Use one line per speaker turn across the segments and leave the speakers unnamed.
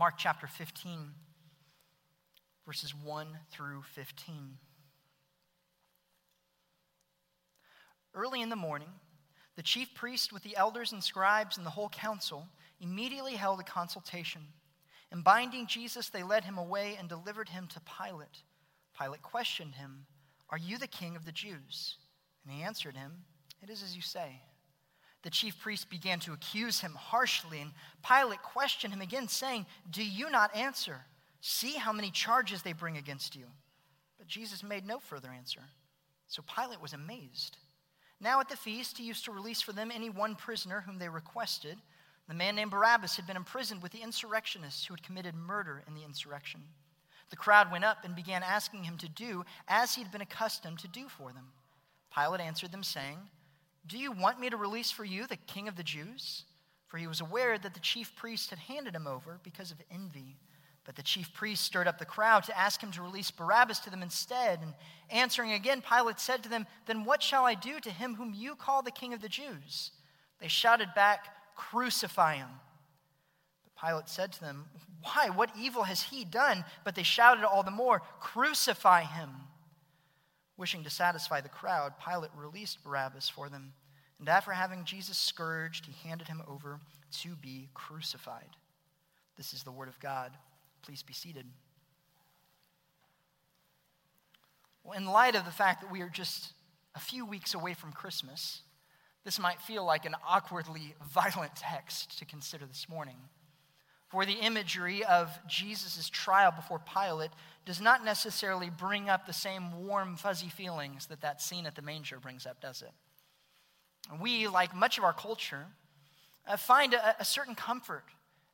Mark chapter 15, verses 1 through 15. Early in the morning, the chief priest with the elders and scribes and the whole council immediately held a consultation. And binding Jesus, they led him away and delivered him to Pilate. Pilate questioned him, Are you the king of the Jews? And he answered him, It is as you say. The chief priests began to accuse him harshly, and Pilate questioned him again, saying, Do you not answer? See how many charges they bring against you. But Jesus made no further answer. So Pilate was amazed. Now at the feast, he used to release for them any one prisoner whom they requested. The man named Barabbas had been imprisoned with the insurrectionists who had committed murder in the insurrection. The crowd went up and began asking him to do as he had been accustomed to do for them. Pilate answered them, saying, Do you want me to release for you the king of the Jews? For he was aware that the chief priests had handed him over because of envy. But the chief priests stirred up the crowd to ask him to release Barabbas to them instead. And answering again, Pilate said to them, Then what shall I do to him whom you call the king of the Jews? They shouted back, Crucify him. But Pilate said to them, Why? What evil has he done? But they shouted all the more, Crucify him. Wishing to satisfy the crowd, Pilate released Barabbas for them. And after having Jesus scourged, he handed him over to be crucified. This is the word of God. Please be seated. Well, in light of the fact that we are just a few weeks away from Christmas, this might feel like an awkwardly violent text to consider this morning. For the imagery of Jesus' trial before Pilate does not necessarily bring up the same warm, fuzzy feelings that that scene at the manger brings up, does it? We, like much of our culture, uh, find a, a certain comfort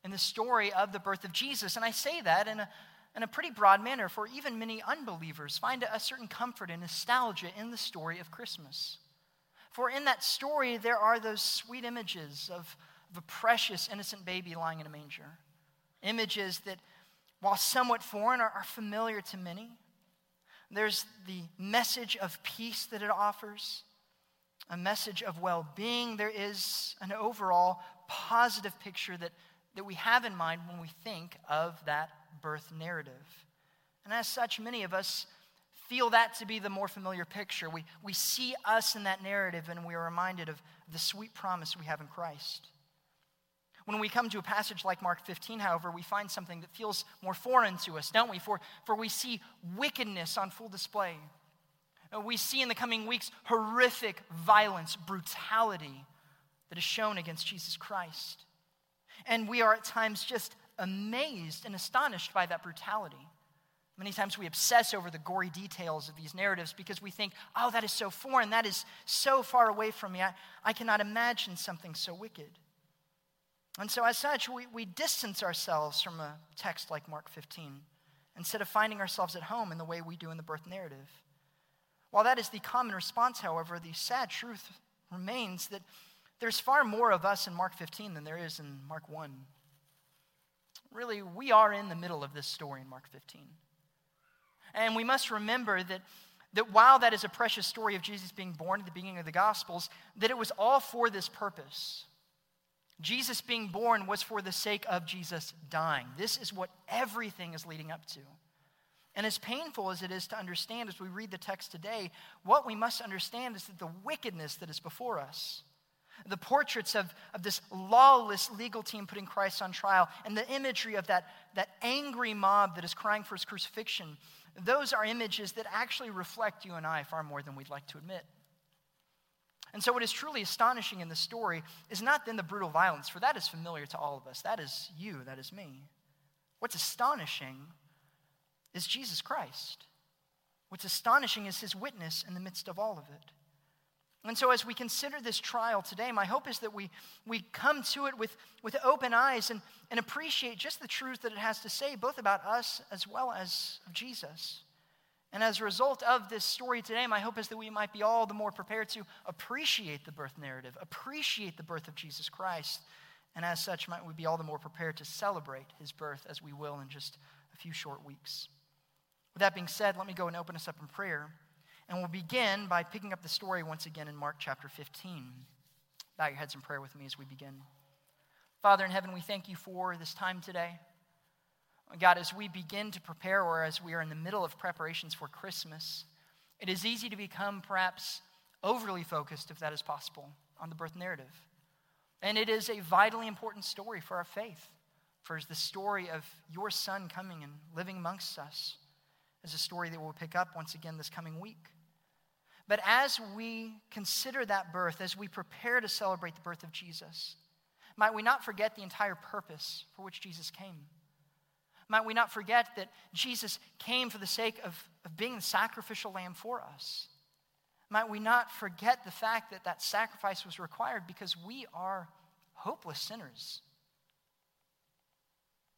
in the story of the birth of Jesus. And I say that in a, in a pretty broad manner, for even many unbelievers find a, a certain comfort and nostalgia in the story of Christmas. For in that story, there are those sweet images of, of a precious, innocent baby lying in a manger. Images that, while somewhat foreign, are, are familiar to many. There's the message of peace that it offers, a message of well being. There is an overall positive picture that that we have in mind when we think of that birth narrative. And as such, many of us feel that to be the more familiar picture. We, we see us in that narrative and we are reminded of the sweet promise we have in Christ. When we come to a passage like Mark 15, however, we find something that feels more foreign to us, don't we? For, for we see wickedness on full display. Uh, we see in the coming weeks horrific violence, brutality that is shown against Jesus Christ. And we are at times just amazed and astonished by that brutality. Many times we obsess over the gory details of these narratives because we think, oh, that is so foreign, that is so far away from me. I, I cannot imagine something so wicked. And so, as such, we, we distance ourselves from a text like Mark 15 instead of finding ourselves at home in the way we do in the birth narrative. While that is the common response, however, the sad truth remains that there's far more of us in Mark 15 than there is in Mark 1. Really, we are in the middle of this story in Mark 15. And we must remember that, that while that is a precious story of Jesus being born at the beginning of the Gospels, that it was all for this purpose. Jesus being born was for the sake of Jesus dying. This is what everything is leading up to. And as painful as it is to understand as we read the text today, what we must understand is that the wickedness that is before us, the portraits of, of this lawless legal team putting Christ on trial, and the imagery of that, that angry mob that is crying for his crucifixion, those are images that actually reflect you and I far more than we'd like to admit. And so, what is truly astonishing in the story is not then the brutal violence, for that is familiar to all of us. That is you, that is me. What's astonishing is Jesus Christ. What's astonishing is his witness in the midst of all of it. And so, as we consider this trial today, my hope is that we, we come to it with, with open eyes and, and appreciate just the truth that it has to say, both about us as well as Jesus. And as a result of this story today, my hope is that we might be all the more prepared to appreciate the birth narrative, appreciate the birth of Jesus Christ. And as such, might we be all the more prepared to celebrate his birth as we will in just a few short weeks. With that being said, let me go and open us up in prayer. And we'll begin by picking up the story once again in Mark chapter 15. Bow your heads in prayer with me as we begin. Father in heaven, we thank you for this time today. God, as we begin to prepare or as we are in the middle of preparations for Christmas, it is easy to become perhaps overly focused, if that is possible, on the birth narrative. And it is a vitally important story for our faith, for it's the story of your son coming and living amongst us is a story that we'll pick up once again this coming week. But as we consider that birth, as we prepare to celebrate the birth of Jesus, might we not forget the entire purpose for which Jesus came? Might we not forget that Jesus came for the sake of, of being the sacrificial lamb for us? Might we not forget the fact that that sacrifice was required because we are hopeless sinners?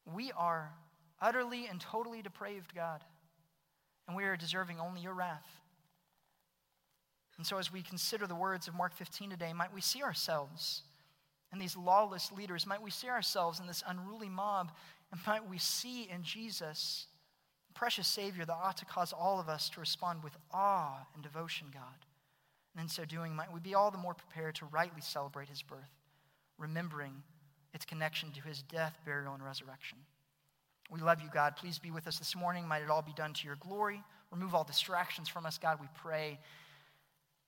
We are utterly and totally depraved, God, and we are deserving only your wrath. And so, as we consider the words of Mark 15 today, might we see ourselves in these lawless leaders? Might we see ourselves in this unruly mob? And might we see in Jesus, precious Savior, that ought to cause all of us to respond with awe and devotion, God? And in so doing, might we be all the more prepared to rightly celebrate his birth, remembering its connection to his death, burial, and resurrection. We love you, God. Please be with us this morning. Might it all be done to your glory. Remove all distractions from us, God, we pray.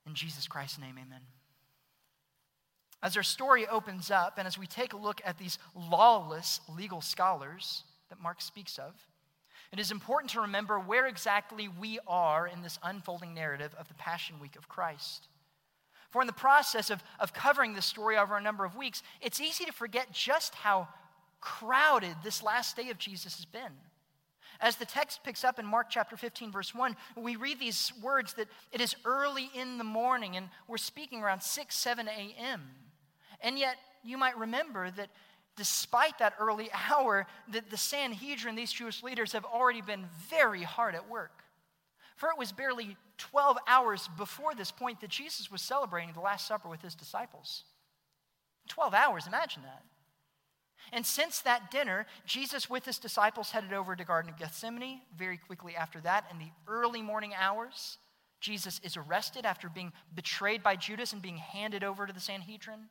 In Jesus Christ's name, amen. As our story opens up, and as we take a look at these lawless legal scholars that Mark speaks of, it is important to remember where exactly we are in this unfolding narrative of the Passion Week of Christ. For in the process of, of covering this story over a number of weeks, it's easy to forget just how crowded this last day of Jesus has been. As the text picks up in Mark chapter 15, verse 1, we read these words that it is early in the morning, and we're speaking around 6, 7 a.m. And yet, you might remember that despite that early hour, that the Sanhedrin, these Jewish leaders, have already been very hard at work. For it was barely 12 hours before this point that Jesus was celebrating the Last Supper with his disciples. 12 hours, imagine that. And since that dinner, Jesus with his disciples headed over to Garden of Gethsemane. Very quickly after that, in the early morning hours, Jesus is arrested after being betrayed by Judas and being handed over to the Sanhedrin.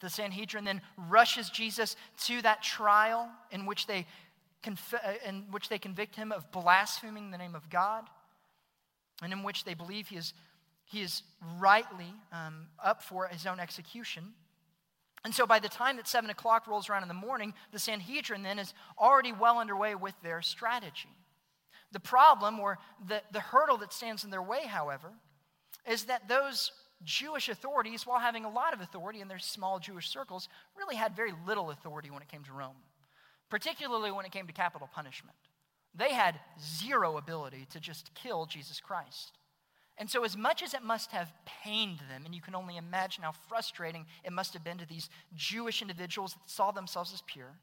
The Sanhedrin then rushes Jesus to that trial in which they, conf- uh, in which they convict him of blaspheming the name of God, and in which they believe he is, he is rightly um, up for his own execution. And so by the time that 7 o'clock rolls around in the morning, the Sanhedrin then is already well underway with their strategy. The problem, or the, the hurdle that stands in their way, however, is that those Jewish authorities, while having a lot of authority in their small Jewish circles, really had very little authority when it came to Rome, particularly when it came to capital punishment. They had zero ability to just kill Jesus Christ. And so, as much as it must have pained them, and you can only imagine how frustrating it must have been to these Jewish individuals that saw themselves as pure,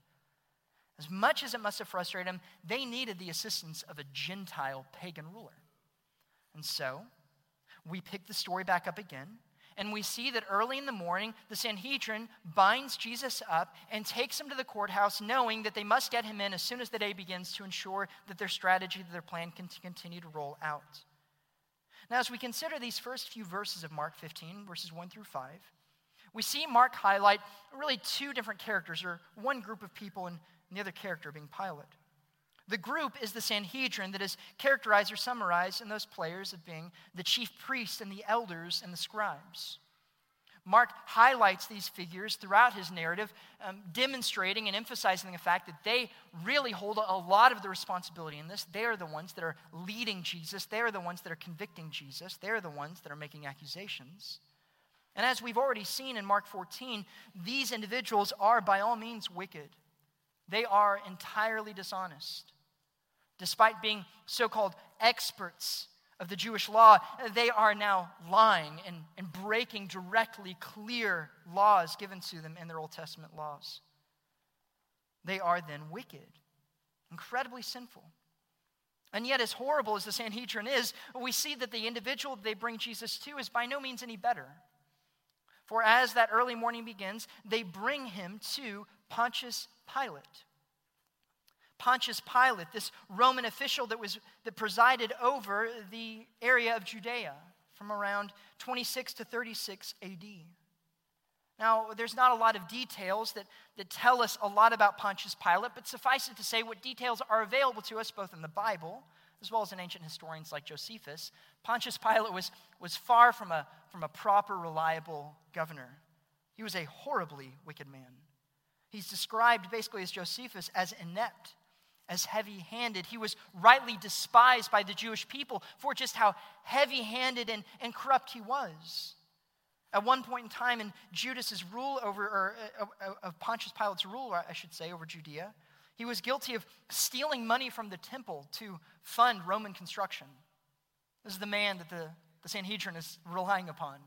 as much as it must have frustrated them, they needed the assistance of a Gentile pagan ruler. And so, we pick the story back up again, and we see that early in the morning, the Sanhedrin binds Jesus up and takes him to the courthouse, knowing that they must get him in as soon as the day begins to ensure that their strategy, that their plan can continue to roll out. Now, as we consider these first few verses of Mark 15, verses 1 through 5, we see Mark highlight really two different characters, or one group of people and the other character being Pilate. The group is the Sanhedrin that is characterized or summarized in those players of being the chief priests and the elders and the scribes. Mark highlights these figures throughout his narrative, um, demonstrating and emphasizing the fact that they really hold a lot of the responsibility in this. They are the ones that are leading Jesus, they are the ones that are convicting Jesus, they are the ones that are making accusations. And as we've already seen in Mark 14, these individuals are by all means wicked, they are entirely dishonest. Despite being so called experts of the Jewish law, they are now lying and, and breaking directly clear laws given to them in their Old Testament laws. They are then wicked, incredibly sinful. And yet, as horrible as the Sanhedrin is, we see that the individual they bring Jesus to is by no means any better. For as that early morning begins, they bring him to Pontius Pilate. Pontius Pilate, this Roman official that, was, that presided over the area of Judea from around 26 to 36 AD. Now, there's not a lot of details that, that tell us a lot about Pontius Pilate, but suffice it to say, what details are available to us both in the Bible as well as in ancient historians like Josephus, Pontius Pilate was, was far from a, from a proper, reliable governor. He was a horribly wicked man. He's described basically as Josephus as inept, as heavy handed. He was rightly despised by the Jewish people for just how heavy handed and, and corrupt he was. At one point in time in Judas's rule over, or uh, uh, of Pontius Pilate's rule, I should say, over Judea, he was guilty of stealing money from the temple to fund Roman construction. This is the man that the, the Sanhedrin is relying upon.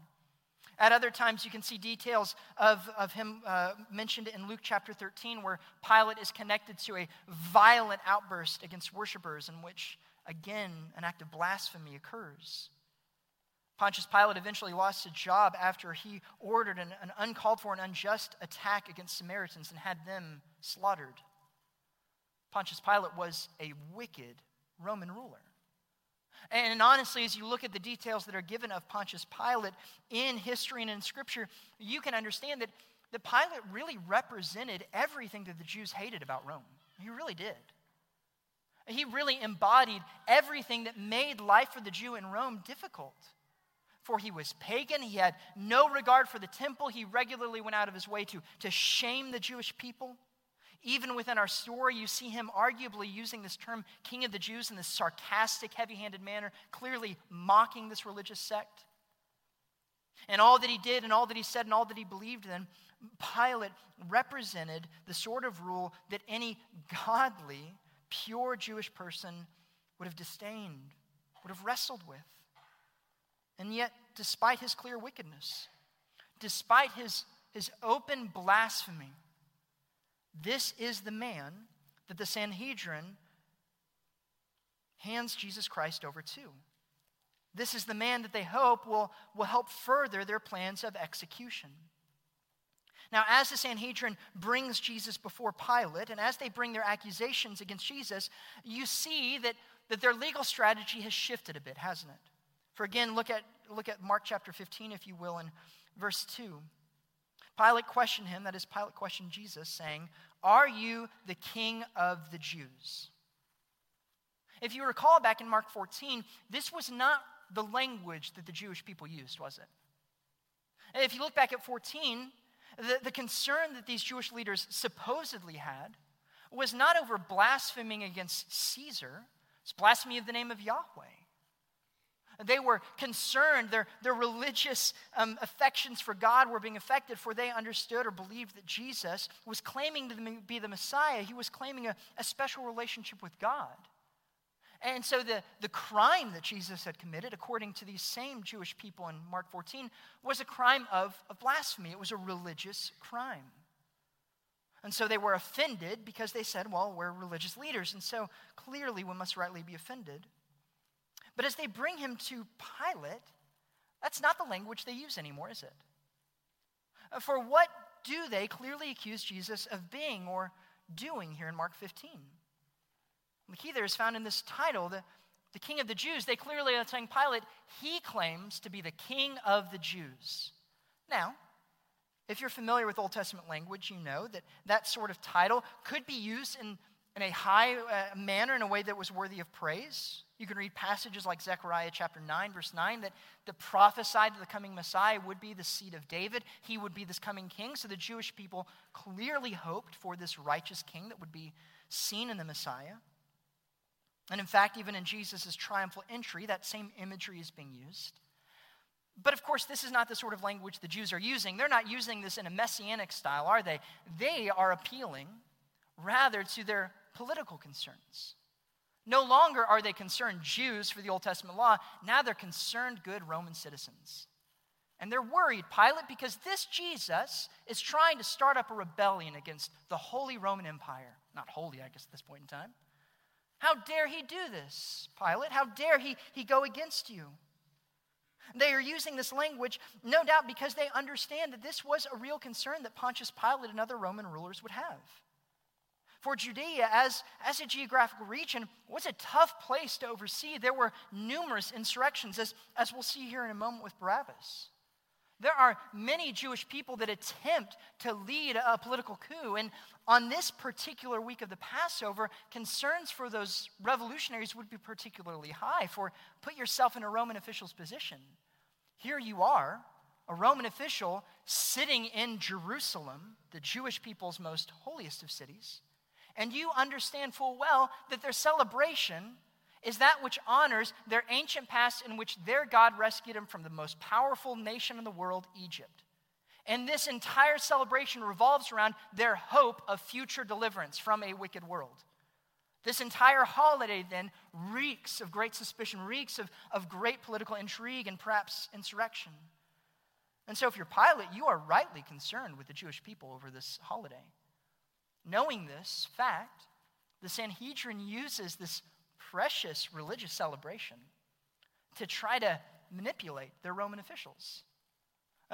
At other times, you can see details of, of him uh, mentioned in Luke chapter 13, where Pilate is connected to a violent outburst against worshippers, in which, again, an act of blasphemy occurs. Pontius Pilate eventually lost his job after he ordered an, an uncalled for and unjust attack against Samaritans and had them slaughtered. Pontius Pilate was a wicked Roman ruler. And honestly, as you look at the details that are given of Pontius Pilate in history and in Scripture, you can understand that, that Pilate really represented everything that the Jews hated about Rome. He really did. He really embodied everything that made life for the Jew in Rome difficult for he was pagan. He had no regard for the temple. He regularly went out of his way to, to shame the Jewish people. Even within our story, you see him arguably using this term king of the Jews in this sarcastic, heavy handed manner, clearly mocking this religious sect. And all that he did, and all that he said, and all that he believed in, Pilate represented the sort of rule that any godly, pure Jewish person would have disdained, would have wrestled with. And yet, despite his clear wickedness, despite his, his open blasphemy, this is the man that the Sanhedrin hands Jesus Christ over to. This is the man that they hope will, will help further their plans of execution. Now, as the Sanhedrin brings Jesus before Pilate, and as they bring their accusations against Jesus, you see that, that their legal strategy has shifted a bit, hasn't it? For again, look at, look at Mark chapter 15, if you will, in verse 2. Pilate questioned him, that is, Pilate questioned Jesus, saying, Are you the king of the Jews? If you recall back in Mark 14, this was not the language that the Jewish people used, was it? If you look back at 14, the, the concern that these Jewish leaders supposedly had was not over blaspheming against Caesar, it's blasphemy of the name of Yahweh. They were concerned, their, their religious um, affections for God were being affected, for they understood or believed that Jesus was claiming to be the Messiah. He was claiming a, a special relationship with God. And so the, the crime that Jesus had committed, according to these same Jewish people in Mark 14, was a crime of, of blasphemy. It was a religious crime. And so they were offended because they said, well, we're religious leaders. And so clearly we must rightly be offended. But as they bring him to Pilate, that's not the language they use anymore, is it? Uh, for what do they clearly accuse Jesus of being or doing here in Mark 15? The key there is found in this title, the, the King of the Jews. They clearly are saying Pilate, he claims to be the King of the Jews. Now, if you're familiar with Old Testament language, you know that that sort of title could be used in, in a high uh, manner, in a way that was worthy of praise. You can read passages like Zechariah chapter 9, verse 9, that, the prophesied that the coming Messiah would be the seed of David. He would be this coming king. So the Jewish people clearly hoped for this righteous king that would be seen in the Messiah. And in fact, even in Jesus' triumphal entry, that same imagery is being used. But of course, this is not the sort of language the Jews are using. They're not using this in a messianic style, are they? They are appealing rather to their political concerns. No longer are they concerned Jews for the Old Testament law, now they're concerned good Roman citizens. And they're worried, Pilate, because this Jesus is trying to start up a rebellion against the Holy Roman Empire. Not holy, I guess, at this point in time. How dare he do this, Pilate? How dare he, he go against you? They are using this language, no doubt, because they understand that this was a real concern that Pontius Pilate and other Roman rulers would have for Judea as, as a geographical region was a tough place to oversee. There were numerous insurrections, as, as we'll see here in a moment with Barabbas. There are many Jewish people that attempt to lead a political coup. And on this particular week of the Passover, concerns for those revolutionaries would be particularly high. For put yourself in a Roman official's position. Here you are, a Roman official sitting in Jerusalem, the Jewish people's most holiest of cities, and you understand full well that their celebration is that which honors their ancient past in which their God rescued them from the most powerful nation in the world, Egypt. And this entire celebration revolves around their hope of future deliverance from a wicked world. This entire holiday then reeks of great suspicion, reeks of, of great political intrigue and perhaps insurrection. And so, if you're Pilate, you are rightly concerned with the Jewish people over this holiday. Knowing this fact, the Sanhedrin uses this precious religious celebration to try to manipulate their Roman officials.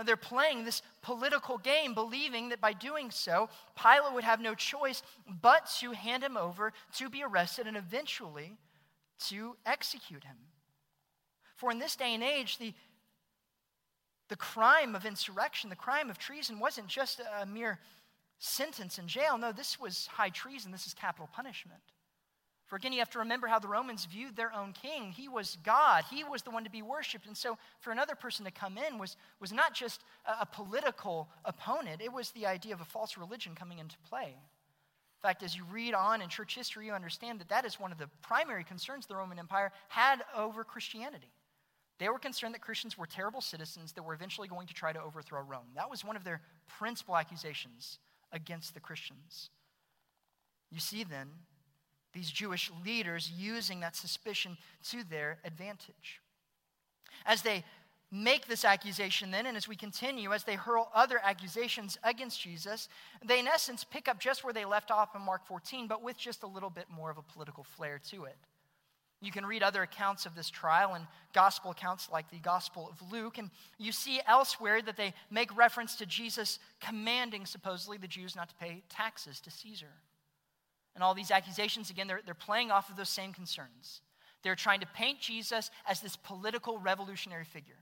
They're playing this political game, believing that by doing so, Pilate would have no choice but to hand him over to be arrested and eventually to execute him. For in this day and age, the, the crime of insurrection, the crime of treason, wasn't just a mere sentence in jail. No, this was high treason. This is capital punishment. For again, you have to remember how the Romans viewed their own king. He was God, he was the one to be worshiped. And so, for another person to come in was, was not just a, a political opponent, it was the idea of a false religion coming into play. In fact, as you read on in church history, you understand that that is one of the primary concerns the Roman Empire had over Christianity. They were concerned that Christians were terrible citizens that were eventually going to try to overthrow Rome. That was one of their principal accusations against the Christians. You see, then, these Jewish leaders using that suspicion to their advantage. As they make this accusation, then, and as we continue, as they hurl other accusations against Jesus, they in essence pick up just where they left off in Mark 14, but with just a little bit more of a political flair to it. You can read other accounts of this trial and gospel accounts like the Gospel of Luke, and you see elsewhere that they make reference to Jesus commanding, supposedly, the Jews not to pay taxes to Caesar. And all these accusations, again, they're, they're playing off of those same concerns. They're trying to paint Jesus as this political revolutionary figure.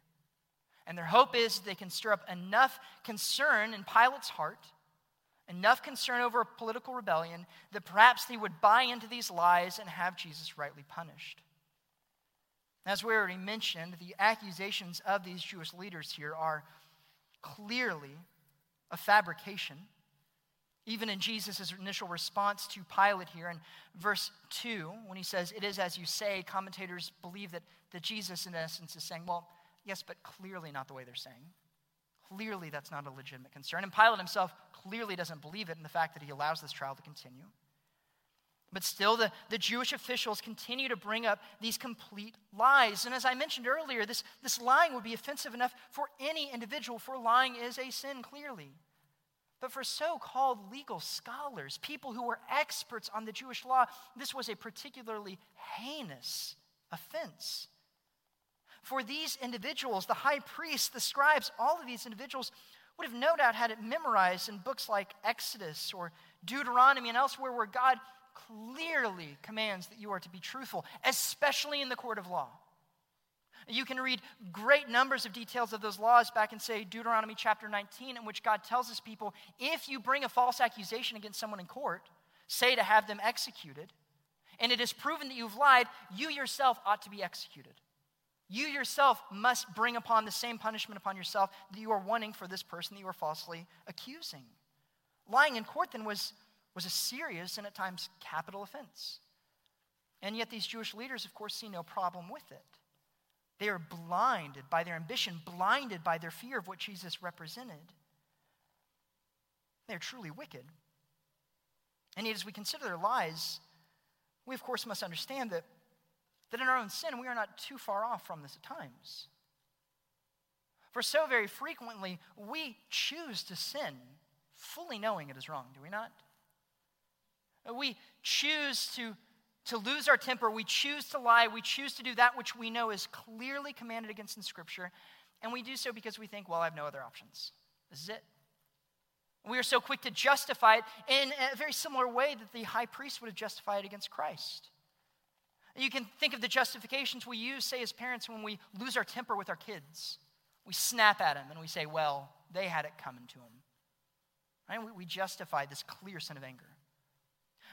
And their hope is they can stir up enough concern in Pilate's heart enough concern over a political rebellion that perhaps they would buy into these lies and have Jesus rightly punished. As we already mentioned, the accusations of these Jewish leaders here are clearly a fabrication. Even in Jesus' initial response to Pilate here in verse 2, when he says, It is as you say, commentators believe that, that Jesus, in essence, is saying, Well, yes, but clearly not the way they're saying. Clearly, that's not a legitimate concern. And Pilate himself clearly doesn't believe it in the fact that he allows this trial to continue. But still, the, the Jewish officials continue to bring up these complete lies. And as I mentioned earlier, this, this lying would be offensive enough for any individual, for lying is a sin, clearly. But for so called legal scholars, people who were experts on the Jewish law, this was a particularly heinous offense. For these individuals, the high priests, the scribes, all of these individuals would have no doubt had it memorized in books like Exodus or Deuteronomy and elsewhere where God clearly commands that you are to be truthful, especially in the court of law. You can read great numbers of details of those laws back in, say, Deuteronomy chapter 19, in which God tells his people if you bring a false accusation against someone in court, say to have them executed, and it is proven that you've lied, you yourself ought to be executed. You yourself must bring upon the same punishment upon yourself that you are wanting for this person that you are falsely accusing. Lying in court then was, was a serious and at times capital offense. And yet these Jewish leaders, of course, see no problem with it. They are blinded by their ambition, blinded by their fear of what Jesus represented. They're truly wicked. And yet, as we consider their lies, we, of course, must understand that that in our own sin, we are not too far off from this at times. For so very frequently, we choose to sin fully knowing it is wrong, do we not? We choose to, to lose our temper. We choose to lie. We choose to do that which we know is clearly commanded against in Scripture. And we do so because we think, well, I have no other options. This is it. We are so quick to justify it in a very similar way that the high priest would have justified against Christ. You can think of the justifications we use, say, as parents, when we lose our temper with our kids. We snap at them and we say, well, they had it coming to them. Right? We, we justify this clear sin of anger.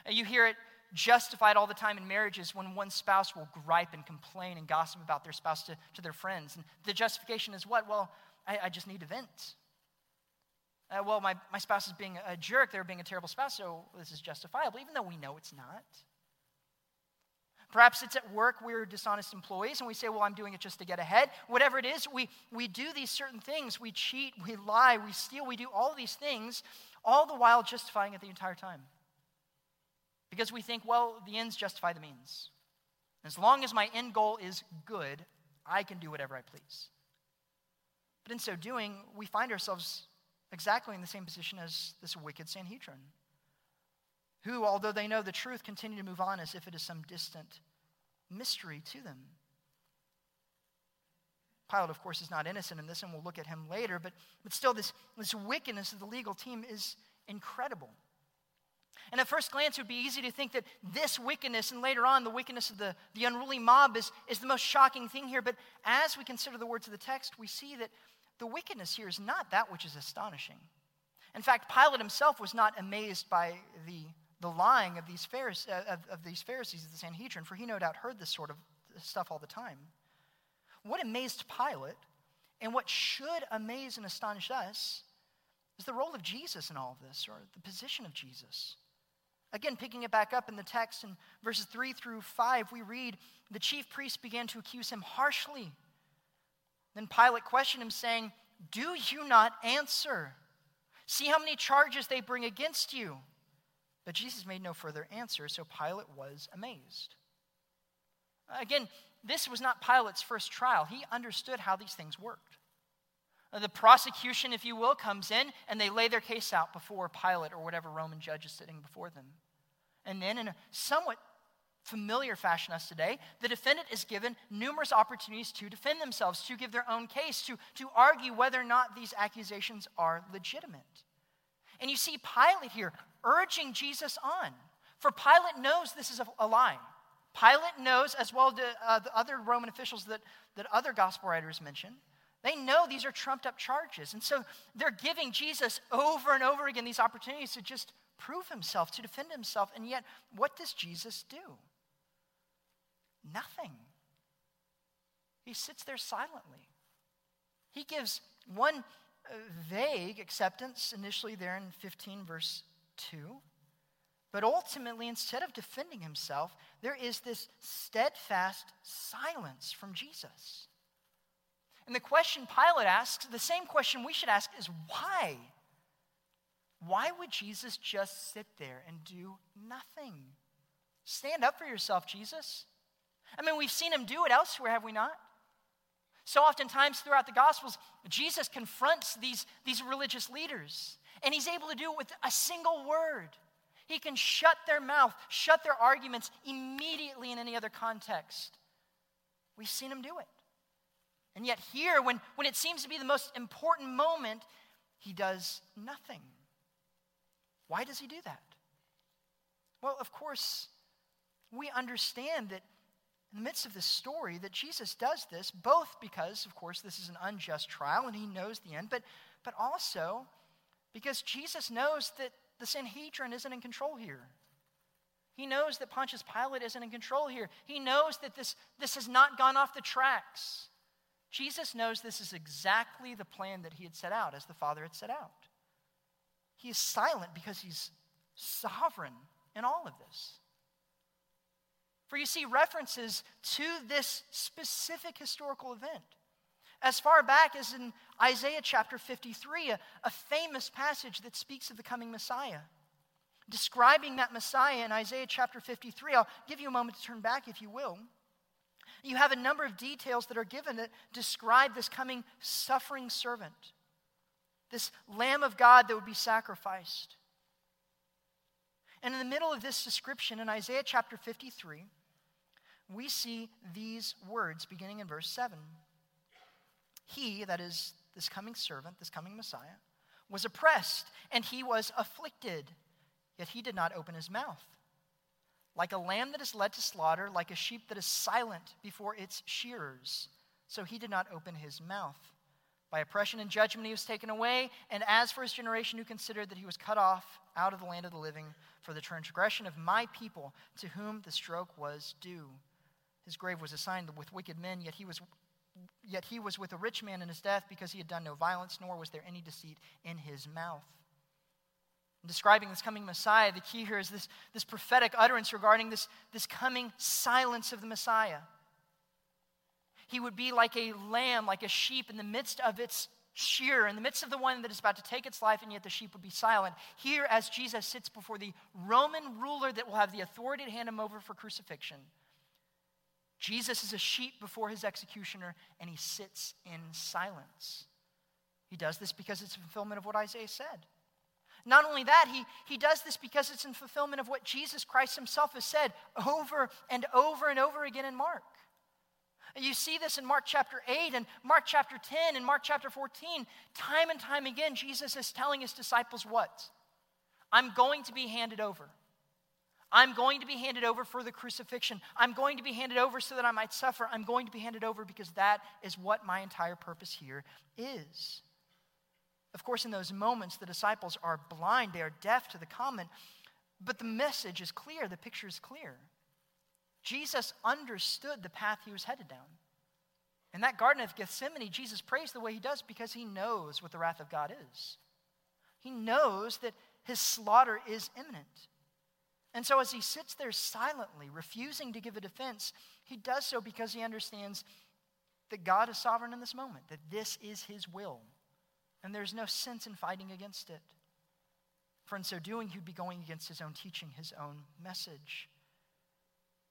You hear it justified all the time in marriages when one spouse will gripe and complain and gossip about their spouse to, to their friends. And the justification is what? Well, I, I just need to vent. Uh, well, my, my spouse is being a jerk, they're being a terrible spouse, so this is justifiable, even though we know it's not. Perhaps it's at work, we're dishonest employees, and we say, Well, I'm doing it just to get ahead. Whatever it is, we, we do these certain things. We cheat, we lie, we steal, we do all these things, all the while justifying it the entire time. Because we think, well, the ends justify the means. As long as my end goal is good, I can do whatever I please. But in so doing, we find ourselves exactly in the same position as this wicked Sanhedrin who, although they know the truth, continue to move on as if it is some distant mystery to them. Pilate, of course, is not innocent in this, and we'll look at him later, but, but still, this, this wickedness of the legal team is incredible. And at first glance, it would be easy to think that this wickedness, and later on, the wickedness of the, the unruly mob, is, is the most shocking thing here. But as we consider the words of the text, we see that the wickedness here is not that which is astonishing. In fact, Pilate himself was not amazed by the the lying of these, Pharisees, uh, of, of these Pharisees of the Sanhedrin, for he no doubt heard this sort of stuff all the time. What amazed Pilate, and what should amaze and astonish us, is the role of Jesus in all of this, or the position of Jesus. Again, picking it back up in the text in verses 3 through 5, we read the chief priests began to accuse him harshly. Then Pilate questioned him, saying, Do you not answer? See how many charges they bring against you. But Jesus made no further answer, so Pilate was amazed. Again, this was not Pilate's first trial. He understood how these things worked. Uh, the prosecution, if you will, comes in and they lay their case out before Pilate or whatever Roman judge is sitting before them. And then, in a somewhat familiar fashion as today, the defendant is given numerous opportunities to defend themselves, to give their own case, to, to argue whether or not these accusations are legitimate. And you see Pilate here urging Jesus on. For Pilate knows this is a, a lie. Pilate knows, as well as uh, the other Roman officials that, that other gospel writers mention, they know these are trumped up charges. And so they're giving Jesus over and over again these opportunities to just prove himself, to defend himself. And yet, what does Jesus do? Nothing. He sits there silently. He gives one vague acceptance initially there in 15, verse 2. But ultimately, instead of defending himself, there is this steadfast silence from Jesus. And the question Pilate asks, the same question we should ask, is why? Why would Jesus just sit there and do nothing? Stand up for yourself, Jesus. I mean, we've seen him do it elsewhere, have we not? So oftentimes throughout the Gospels, Jesus confronts these, these religious leaders, and he's able to do it with a single word. He can shut their mouth, shut their arguments immediately in any other context. We've seen him do it. And yet, here, when, when it seems to be the most important moment, he does nothing. Why does he do that? Well, of course, we understand that in the midst of this story that Jesus does this, both because, of course, this is an unjust trial and he knows the end, but, but also because Jesus knows that the Sanhedrin isn't in control here. He knows that Pontius Pilate isn't in control here. He knows that this, this has not gone off the tracks. Jesus knows this is exactly the plan that he had set out, as the Father had set out. He is silent because he's sovereign in all of this. For you see references to this specific historical event. As far back as in Isaiah chapter 53, a, a famous passage that speaks of the coming Messiah. Describing that Messiah in Isaiah chapter 53, I'll give you a moment to turn back if you will. You have a number of details that are given that describe this coming suffering servant, this Lamb of God that would be sacrificed. And in the middle of this description in Isaiah chapter 53, we see these words beginning in verse 7. He, that is this coming servant, this coming Messiah, was oppressed and he was afflicted, yet he did not open his mouth. Like a lamb that is led to slaughter, like a sheep that is silent before its shearers, so he did not open his mouth. By oppression and judgment he was taken away, and as for his generation who considered that he was cut off out of the land of the living for the transgression of my people, to whom the stroke was due. His grave was assigned with wicked men, yet he was yet he was with a rich man in his death because he had done no violence, nor was there any deceit in his mouth. In describing this coming Messiah, the key here is this, this prophetic utterance regarding this, this coming silence of the Messiah. He would be like a lamb, like a sheep in the midst of its shear, in the midst of the one that is about to take its life, and yet the sheep would be silent. Here, as Jesus sits before the Roman ruler that will have the authority to hand him over for crucifixion, Jesus is a sheep before his executioner, and he sits in silence. He does this because it's fulfillment of what Isaiah said. Not only that, he, he does this because it's in fulfillment of what Jesus Christ himself has said over and over and over again in Mark. You see this in Mark chapter 8 and Mark chapter 10 and Mark chapter 14. Time and time again, Jesus is telling his disciples what? I'm going to be handed over. I'm going to be handed over for the crucifixion. I'm going to be handed over so that I might suffer. I'm going to be handed over because that is what my entire purpose here is. Of course, in those moments, the disciples are blind, they are deaf to the comment, but the message is clear, the picture is clear. Jesus understood the path he was headed down. In that Garden of Gethsemane, Jesus prays the way he does because he knows what the wrath of God is. He knows that his slaughter is imminent. And so, as he sits there silently, refusing to give a defense, he does so because he understands that God is sovereign in this moment, that this is his will, and there's no sense in fighting against it. For in so doing, he'd be going against his own teaching, his own message.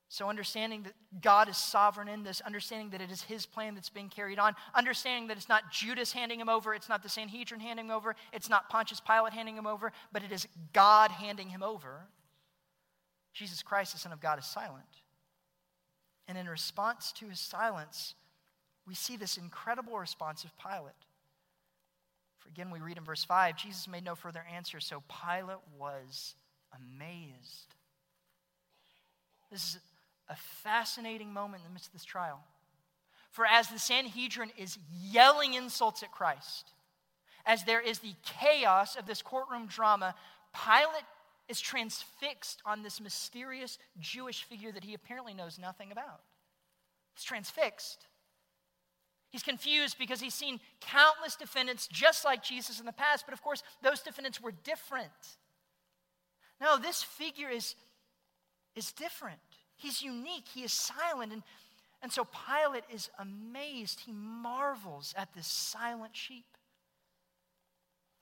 So, understanding that God is sovereign in this, understanding that it is His plan that's being carried on, understanding that it's not Judas handing him over, it's not the Sanhedrin handing him over, it's not Pontius Pilate handing him over, but it is God handing him over. Jesus Christ, the Son of God, is silent. And in response to his silence, we see this incredible response of Pilate. For again, we read in verse 5 Jesus made no further answer, so Pilate was amazed. This is a fascinating moment in the midst of this trial. For as the Sanhedrin is yelling insults at Christ, as there is the chaos of this courtroom drama, Pilate is transfixed on this mysterious Jewish figure that he apparently knows nothing about. He's transfixed. He's confused because he's seen countless defendants just like Jesus in the past, but of course, those defendants were different. No, this figure is, is different. He's unique, he is silent. And, and so Pilate is amazed. He marvels at this silent sheep.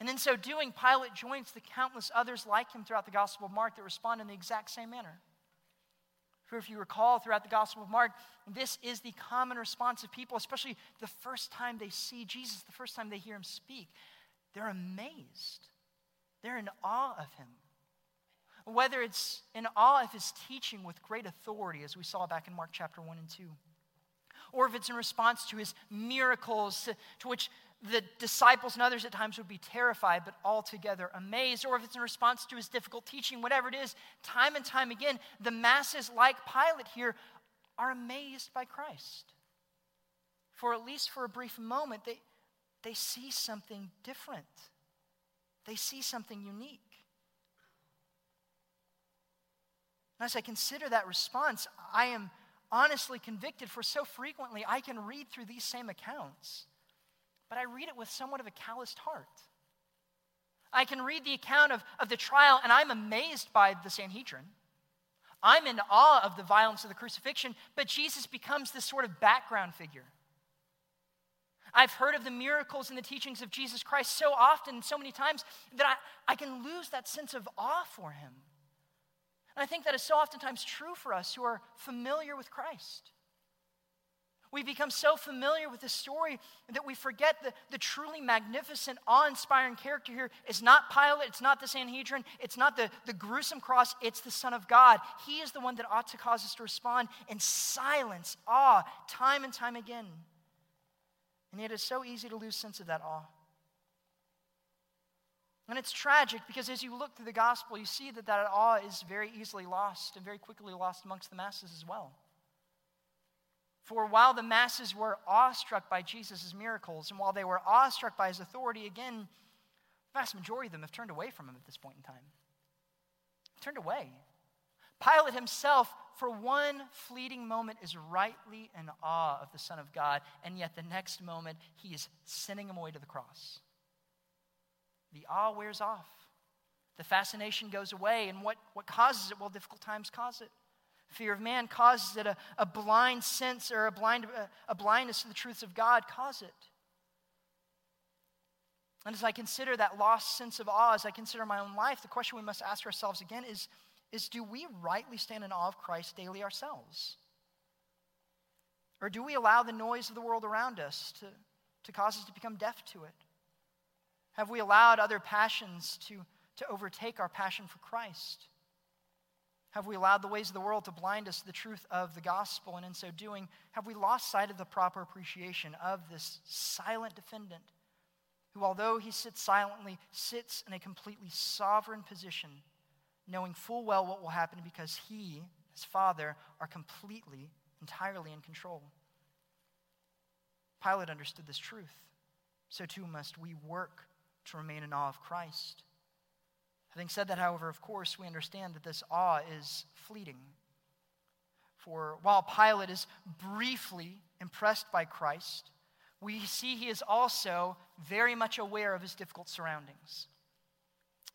And in so doing, Pilate joins the countless others like him throughout the Gospel of Mark that respond in the exact same manner. For if you recall throughout the Gospel of Mark, this is the common response of people, especially the first time they see Jesus, the first time they hear him speak. They're amazed, they're in awe of him. Whether it's in awe of his teaching with great authority, as we saw back in Mark chapter 1 and 2, or if it's in response to his miracles, to, to which the disciples and others at times would be terrified, but altogether amazed, or if it's in response to his difficult teaching, whatever it is, time and time again, the masses, like Pilate here, are amazed by Christ. For at least for a brief moment, they, they see something different, they see something unique. And as I consider that response, I am honestly convicted, for so frequently I can read through these same accounts, but I read it with somewhat of a calloused heart. I can read the account of, of the trial, and I'm amazed by the Sanhedrin. I'm in awe of the violence of the crucifixion, but Jesus becomes this sort of background figure. I've heard of the miracles and the teachings of Jesus Christ so often, so many times, that I, I can lose that sense of awe for him. And I think that is so oftentimes true for us who are familiar with Christ. We become so familiar with the story that we forget the, the truly magnificent, awe inspiring character here is not Pilate, it's not the Sanhedrin, it's not the, the gruesome cross, it's the Son of God. He is the one that ought to cause us to respond in silence, awe, time and time again. And yet it's so easy to lose sense of that awe. And it's tragic because as you look through the gospel, you see that that awe is very easily lost and very quickly lost amongst the masses as well. For while the masses were awestruck by Jesus' miracles, and while they were awestruck by his authority, again, the vast majority of them have turned away from him at this point in time. Turned away. Pilate himself, for one fleeting moment, is rightly in awe of the Son of God, and yet the next moment, he is sending him away to the cross. The awe wears off. The fascination goes away, and what, what causes it? Well, difficult times cause it. Fear of man causes it. A, a blind sense or a, blind, a, a blindness to the truths of God cause it. And as I consider that lost sense of awe, as I consider my own life, the question we must ask ourselves again is, is do we rightly stand in awe of Christ daily ourselves? Or do we allow the noise of the world around us to, to cause us to become deaf to it? Have we allowed other passions to, to overtake our passion for Christ? Have we allowed the ways of the world to blind us to the truth of the gospel? And in so doing, have we lost sight of the proper appreciation of this silent defendant who, although he sits silently, sits in a completely sovereign position, knowing full well what will happen because he, his father, are completely, entirely in control? Pilate understood this truth. So too must we work to remain in awe of Christ. Having said that, however, of course, we understand that this awe is fleeting. For while Pilate is briefly impressed by Christ, we see he is also very much aware of his difficult surroundings.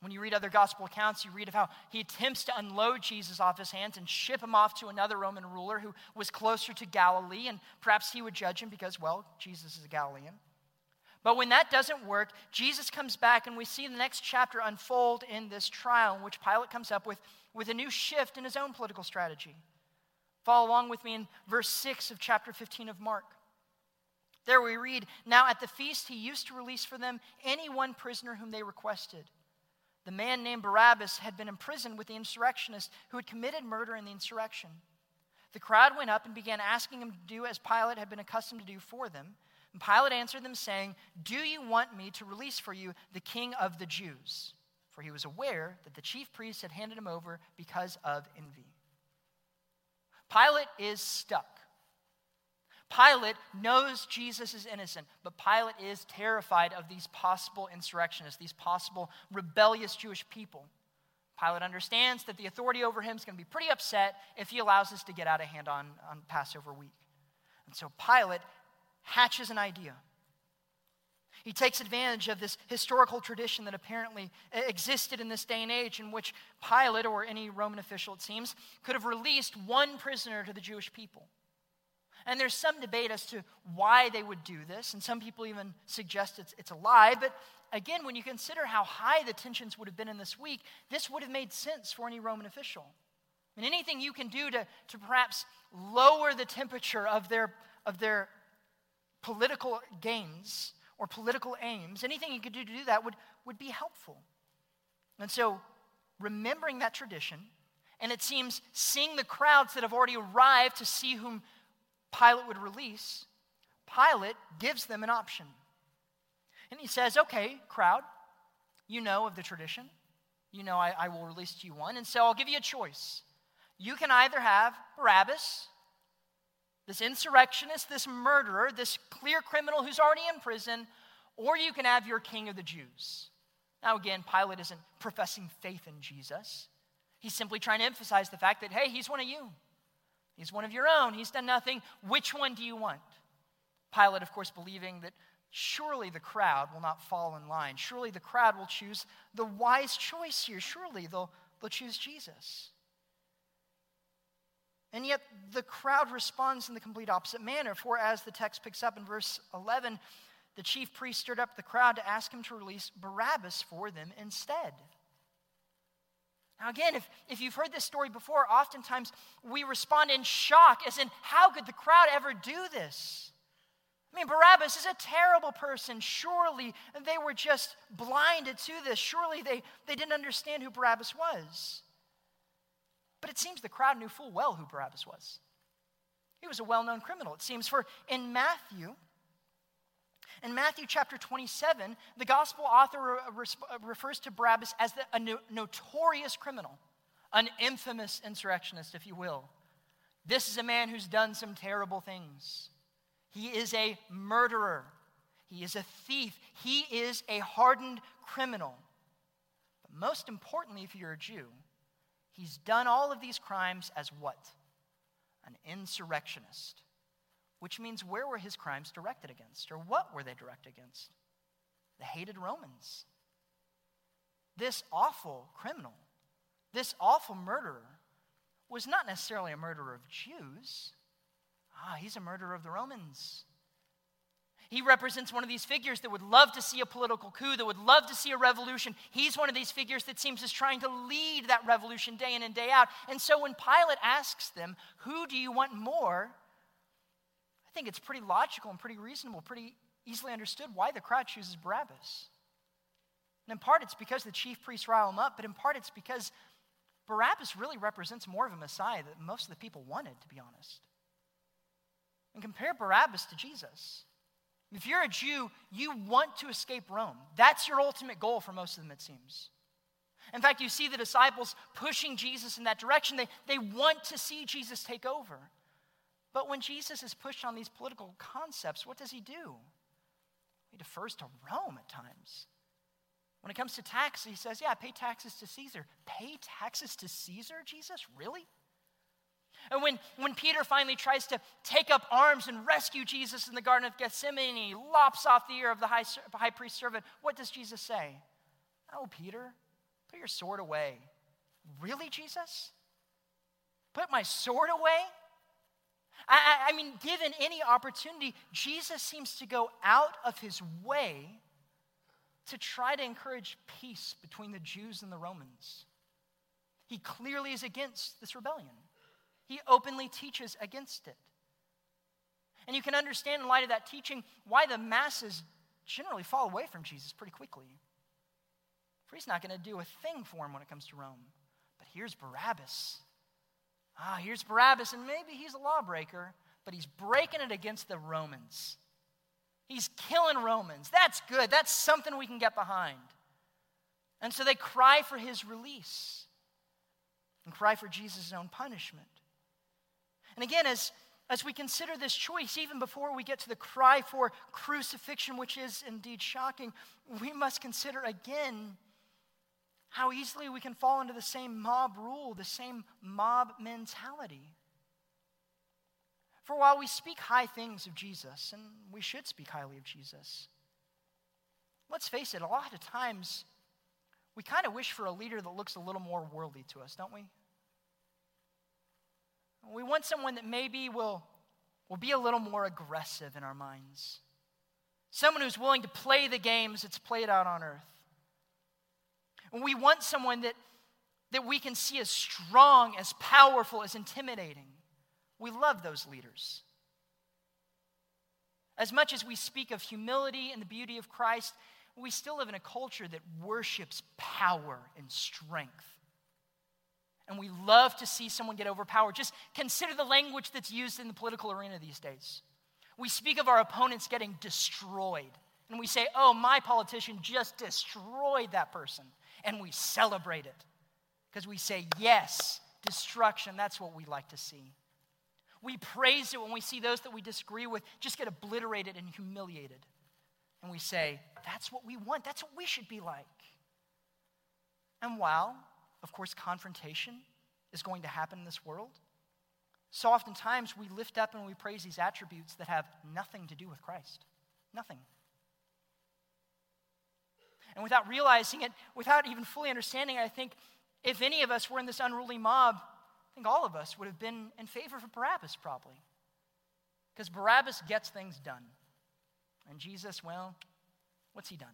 When you read other gospel accounts, you read of how he attempts to unload Jesus off his hands and ship him off to another Roman ruler who was closer to Galilee, and perhaps he would judge him because, well, Jesus is a Galilean. But when that doesn't work, Jesus comes back, and we see the next chapter unfold in this trial in which Pilate comes up with, with a new shift in his own political strategy. Follow along with me in verse 6 of chapter 15 of Mark. There we read Now at the feast, he used to release for them any one prisoner whom they requested. The man named Barabbas had been imprisoned with the insurrectionists who had committed murder in the insurrection. The crowd went up and began asking him to do as Pilate had been accustomed to do for them. And Pilate answered them, saying, Do you want me to release for you the king of the Jews? For he was aware that the chief priests had handed him over because of envy. Pilate is stuck. Pilate knows Jesus is innocent, but Pilate is terrified of these possible insurrectionists, these possible rebellious Jewish people. Pilate understands that the authority over him is going to be pretty upset if he allows this to get out of hand on, on Passover week. And so Pilate hatches an idea. He takes advantage of this historical tradition that apparently existed in this day and age, in which Pilate, or any Roman official, it seems, could have released one prisoner to the Jewish people. And there's some debate as to why they would do this, and some people even suggest it's, it's a lie. But again, when you consider how high the tensions would have been in this week, this would have made sense for any Roman official. And anything you can do to, to perhaps lower the temperature of their, of their political gains or political aims, anything you could do to do that would, would be helpful. And so, remembering that tradition, and it seems seeing the crowds that have already arrived to see whom Pilate would release, Pilate gives them an option. And he says, Okay, crowd, you know of the tradition. You know I, I will release to you one. And so I'll give you a choice. You can either have Barabbas, this insurrectionist, this murderer, this clear criminal who's already in prison, or you can have your king of the Jews. Now, again, Pilate isn't professing faith in Jesus. He's simply trying to emphasize the fact that, hey, he's one of you. He's one of your own. He's done nothing. Which one do you want? Pilate, of course, believing that surely the crowd will not fall in line. Surely the crowd will choose the wise choice here. Surely they'll, they'll choose Jesus. And yet the crowd responds in the complete opposite manner. For as the text picks up in verse 11, the chief priest stirred up the crowd to ask him to release Barabbas for them instead. Now, again, if, if you've heard this story before, oftentimes we respond in shock, as in, how could the crowd ever do this? I mean, Barabbas is a terrible person. Surely they were just blinded to this. Surely they, they didn't understand who Barabbas was. But it seems the crowd knew full well who Barabbas was. He was a well known criminal, it seems. For in Matthew, in Matthew chapter 27, the gospel author uh, uh, refers to Barabbas as the, a notorious criminal, an infamous insurrectionist, if you will. This is a man who's done some terrible things. He is a murderer. He is a thief. He is a hardened criminal. But most importantly, if you're a Jew, he's done all of these crimes as what? An insurrectionist. Which means where were his crimes directed against? Or what were they directed against? The hated Romans. This awful criminal, this awful murderer, was not necessarily a murderer of Jews. Ah, he's a murderer of the Romans. He represents one of these figures that would love to see a political coup, that would love to see a revolution. He's one of these figures that seems as trying to lead that revolution day in and day out. And so when Pilate asks them, Who do you want more? I think it's pretty logical and pretty reasonable, pretty easily understood why the crowd chooses Barabbas. And in part, it's because the chief priests rile him up, but in part, it's because Barabbas really represents more of a Messiah that most of the people wanted, to be honest. And compare Barabbas to Jesus. If you're a Jew, you want to escape Rome. That's your ultimate goal for most of them, it seems. In fact, you see the disciples pushing Jesus in that direction. They, they want to see Jesus take over. But when Jesus is pushed on these political concepts, what does he do? He defers to Rome at times. When it comes to tax, he says, Yeah, pay taxes to Caesar. Pay taxes to Caesar, Jesus? Really? And when, when Peter finally tries to take up arms and rescue Jesus in the Garden of Gethsemane, he lops off the ear of the high, high priest servant. What does Jesus say? Oh, Peter, put your sword away. Really, Jesus? Put my sword away? I, I, I mean, given any opportunity, Jesus seems to go out of his way to try to encourage peace between the Jews and the Romans. He clearly is against this rebellion. He openly teaches against it. And you can understand, in light of that teaching, why the masses generally fall away from Jesus pretty quickly. For he's not going to do a thing for him when it comes to Rome. But here's Barabbas. Ah, here's Barabbas, and maybe he's a lawbreaker, but he's breaking it against the Romans. He's killing Romans. That's good. That's something we can get behind. And so they cry for his release and cry for Jesus' own punishment. And again, as, as we consider this choice, even before we get to the cry for crucifixion, which is indeed shocking, we must consider again how easily we can fall into the same mob rule, the same mob mentality. For while we speak high things of Jesus, and we should speak highly of Jesus, let's face it, a lot of times we kind of wish for a leader that looks a little more worldly to us, don't we? We want someone that maybe will, will be a little more aggressive in our minds. Someone who's willing to play the games that's played out on earth. And we want someone that, that we can see as strong, as powerful, as intimidating. We love those leaders. As much as we speak of humility and the beauty of Christ, we still live in a culture that worships power and strength. And we love to see someone get overpowered. Just consider the language that's used in the political arena these days. We speak of our opponents getting destroyed. And we say, oh, my politician just destroyed that person. And we celebrate it because we say, yes, destruction, that's what we like to see. We praise it when we see those that we disagree with just get obliterated and humiliated. And we say, that's what we want. That's what we should be like. And while, of course, confrontation is going to happen in this world, so oftentimes we lift up and we praise these attributes that have nothing to do with Christ. Nothing. And without realizing it, without even fully understanding, I think if any of us were in this unruly mob, I think all of us would have been in favor of Barabbas, probably. Because Barabbas gets things done. And Jesus, well, what's he done?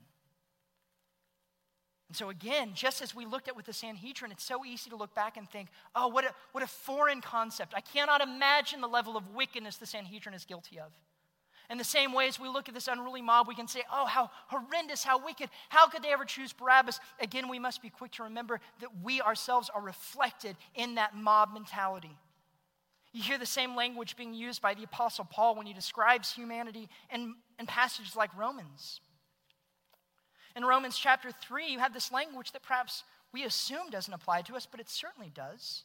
And so, again, just as we looked at with the Sanhedrin, it's so easy to look back and think, oh, what a, what a foreign concept. I cannot imagine the level of wickedness the Sanhedrin is guilty of. In the same way as we look at this unruly mob, we can say, oh, how horrendous, how wicked. How could they ever choose Barabbas? Again, we must be quick to remember that we ourselves are reflected in that mob mentality. You hear the same language being used by the Apostle Paul when he describes humanity in, in passages like Romans. In Romans chapter 3, you have this language that perhaps we assume doesn't apply to us, but it certainly does,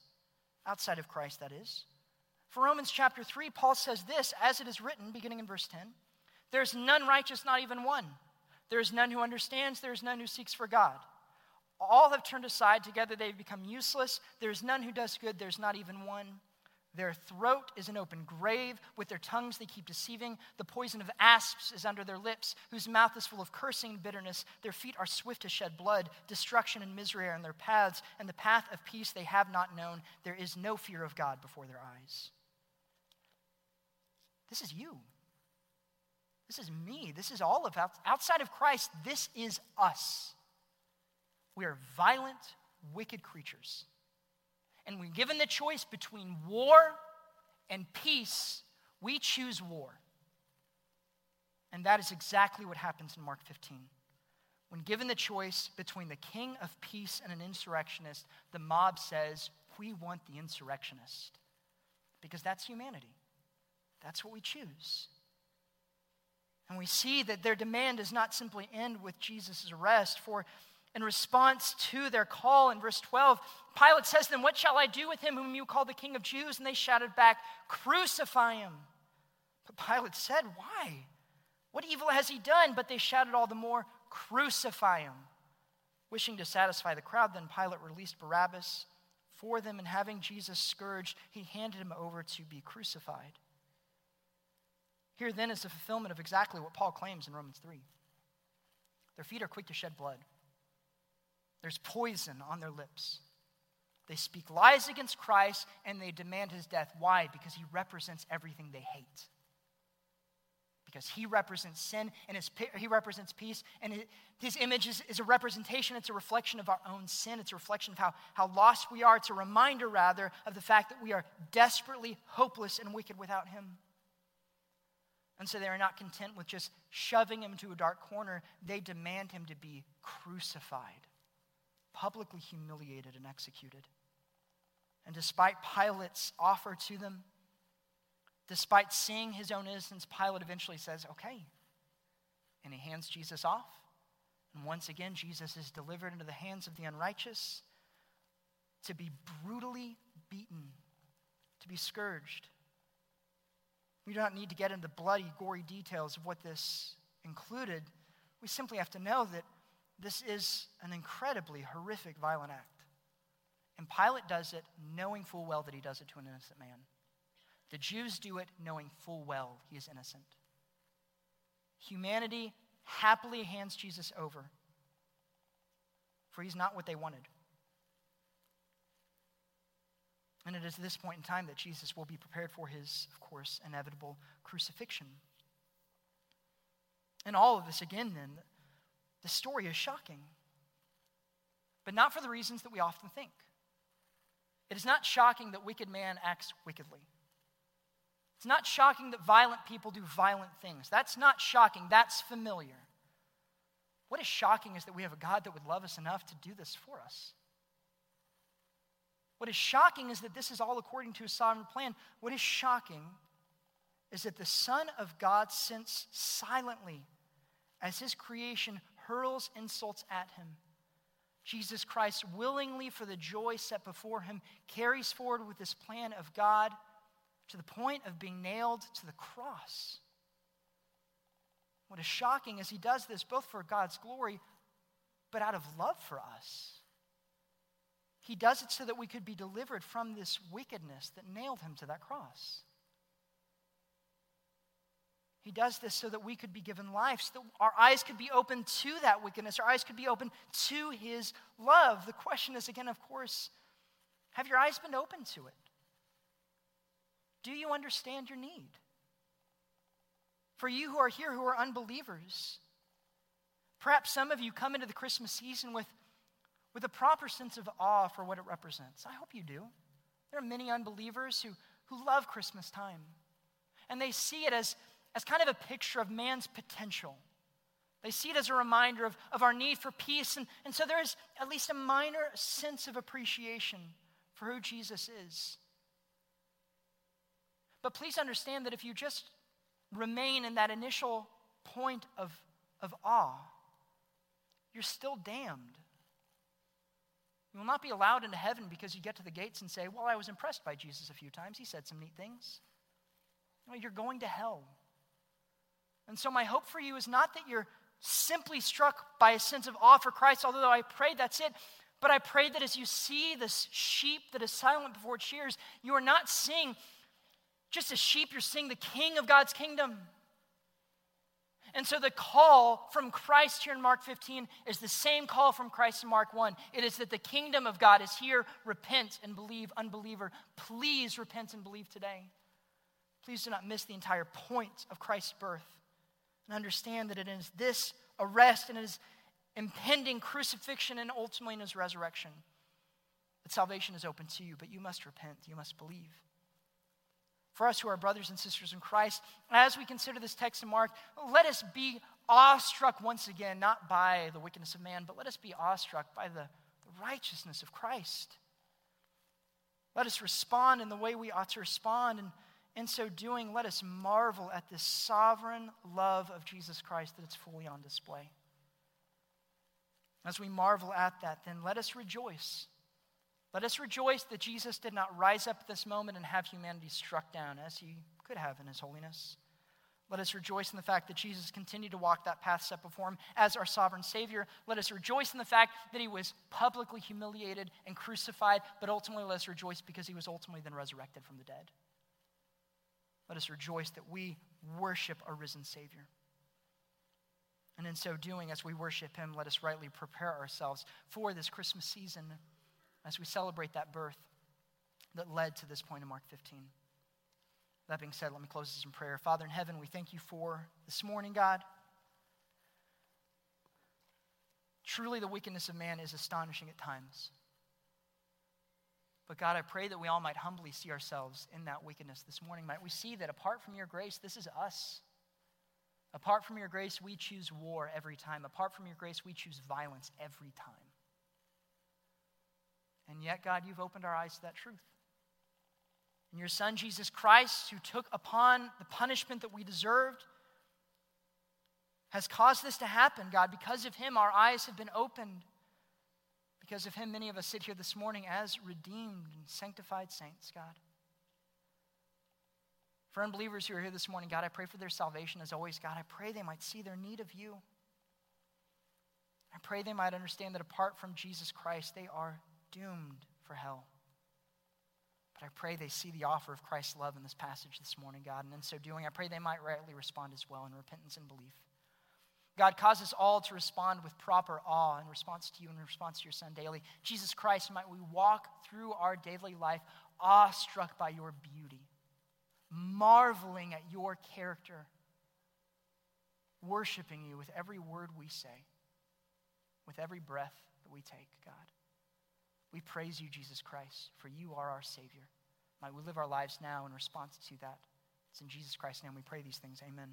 outside of Christ, that is. For Romans chapter 3, Paul says this, as it is written, beginning in verse 10 There's none righteous, not even one. There is none who understands, there is none who seeks for God. All have turned aside, together they've become useless. There is none who does good, there's not even one. Their throat is an open grave. With their tongues they keep deceiving. The poison of asps is under their lips, whose mouth is full of cursing and bitterness. Their feet are swift to shed blood. Destruction and misery are in their paths, and the path of peace they have not known. There is no fear of God before their eyes. This is you. This is me. This is all of us. Outside of Christ, this is us. We are violent, wicked creatures. And when given the choice between war and peace, we choose war. And that is exactly what happens in Mark 15. When given the choice between the king of peace and an insurrectionist, the mob says, We want the insurrectionist. Because that's humanity. That's what we choose. And we see that their demand does not simply end with Jesus' arrest, for in response to their call in verse 12, Pilate says to them, What shall I do with him whom you call the King of Jews? And they shouted back, Crucify him. But Pilate said, Why? What evil has he done? But they shouted all the more, Crucify him. Wishing to satisfy the crowd, then Pilate released Barabbas for them, and having Jesus scourged, he handed him over to be crucified. Here then is the fulfillment of exactly what Paul claims in Romans 3. Their feet are quick to shed blood, there's poison on their lips. They speak lies against Christ and they demand his death. Why? Because he represents everything they hate. Because he represents sin and his, he represents peace, and his image is, is a representation, it's a reflection of our own sin. It's a reflection of how, how lost we are. It's a reminder, rather, of the fact that we are desperately hopeless and wicked without him. And so they are not content with just shoving him to a dark corner. They demand him to be crucified, publicly humiliated, and executed. And despite Pilate's offer to them, despite seeing his own innocence, Pilate eventually says, okay. And he hands Jesus off. And once again, Jesus is delivered into the hands of the unrighteous to be brutally beaten, to be scourged we do not need to get into bloody, gory details of what this included. We simply have to know that this is an incredibly horrific, violent act. And Pilate does it knowing full well that he does it to an innocent man. The Jews do it knowing full well he is innocent. Humanity happily hands Jesus over, for he's not what they wanted. And it is at this point in time that Jesus will be prepared for his, of course, inevitable crucifixion. And all of this, again, then, the story is shocking. But not for the reasons that we often think. It is not shocking that wicked man acts wickedly. It's not shocking that violent people do violent things. That's not shocking. That's familiar. What is shocking is that we have a God that would love us enough to do this for us. What is shocking is that this is all according to his sovereign plan. What is shocking is that the Son of God sits silently as his creation hurls insults at him. Jesus Christ, willingly for the joy set before him, carries forward with this plan of God to the point of being nailed to the cross. What is shocking is he does this both for God's glory, but out of love for us. He does it so that we could be delivered from this wickedness that nailed him to that cross. He does this so that we could be given life, so that our eyes could be open to that wickedness, our eyes could be open to his love. The question is, again, of course, have your eyes been open to it? Do you understand your need? For you who are here who are unbelievers, perhaps some of you come into the Christmas season with with a proper sense of awe for what it represents. I hope you do. There are many unbelievers who, who love Christmas time, and they see it as, as kind of a picture of man's potential. They see it as a reminder of, of our need for peace, and, and so there is at least a minor sense of appreciation for who Jesus is. But please understand that if you just remain in that initial point of, of awe, you're still damned You will not be allowed into heaven because you get to the gates and say, Well, I was impressed by Jesus a few times. He said some neat things. No, you're going to hell. And so, my hope for you is not that you're simply struck by a sense of awe for Christ, although I pray that's it. But I pray that as you see this sheep that is silent before its shears, you are not seeing just a sheep, you're seeing the king of God's kingdom. And so the call from Christ here in Mark 15 is the same call from Christ in Mark 1. It is that the kingdom of God is here. Repent and believe, unbeliever. Please repent and believe today. Please do not miss the entire point of Christ's birth and understand that it is this arrest and his impending crucifixion and ultimately in his resurrection that salvation is open to you, but you must repent, you must believe. For us who are brothers and sisters in Christ, as we consider this text in Mark, let us be awestruck once again, not by the wickedness of man, but let us be awestruck by the, righteousness of Christ. Let us respond in the way we ought to respond. And in so doing, let us marvel at this sovereign love of Jesus Christ that it's fully on display. As we marvel at that, then let us rejoice. Let us rejoice that Jesus did not rise up at this moment and have humanity struck down as he could have in his holiness. Let us rejoice in the fact that Jesus continued to walk that path set before him as our sovereign Savior. Let us rejoice in the fact that he was publicly humiliated and crucified, but ultimately let us rejoice because he was ultimately then resurrected from the dead. Let us rejoice that we worship a risen Savior. And in so doing, as we worship Him, let us rightly prepare ourselves for this Christmas season as we celebrate that birth that led to this point in Mark 15. That being said, let me close this in prayer. Father in heaven, we thank you for this morning, God. Truly, the wickedness of man is astonishing at times. But God, I pray that we all might humbly see ourselves in that wickedness this morning. Might we see that apart from your grace, this is us. Apart from your grace, we choose war every time. Apart from your grace, we choose violence every time. And yet, God, you've opened our eyes to that truth. And your Son, Jesus Christ, who took upon the punishment that we deserved, has caused this to happen, God. Because of him, our eyes have been opened. Because of him, many of us sit here this morning as redeemed and sanctified saints, God. For unbelievers who are here this morning, God, I pray for their salvation as always. God, I pray they might see their need of you. I pray they might understand that apart from Jesus Christ, they are doomed for hell. But I pray they see the offer of Christ's love in this passage this morning, God. And in so doing, I pray they might rightly respond as well in repentance and belief. God, cause us all to respond with proper awe in response to you and in response to your Son daily. Jesus Christ, might we walk through our daily life awestruck by your beauty, marveling at your character, worshiping you with every word we say, with every breath that we take, God. We praise you, Jesus Christ, for you are our Savior. Might we live our lives now in response to that. It's in Jesus Christ's name we pray these things. Amen.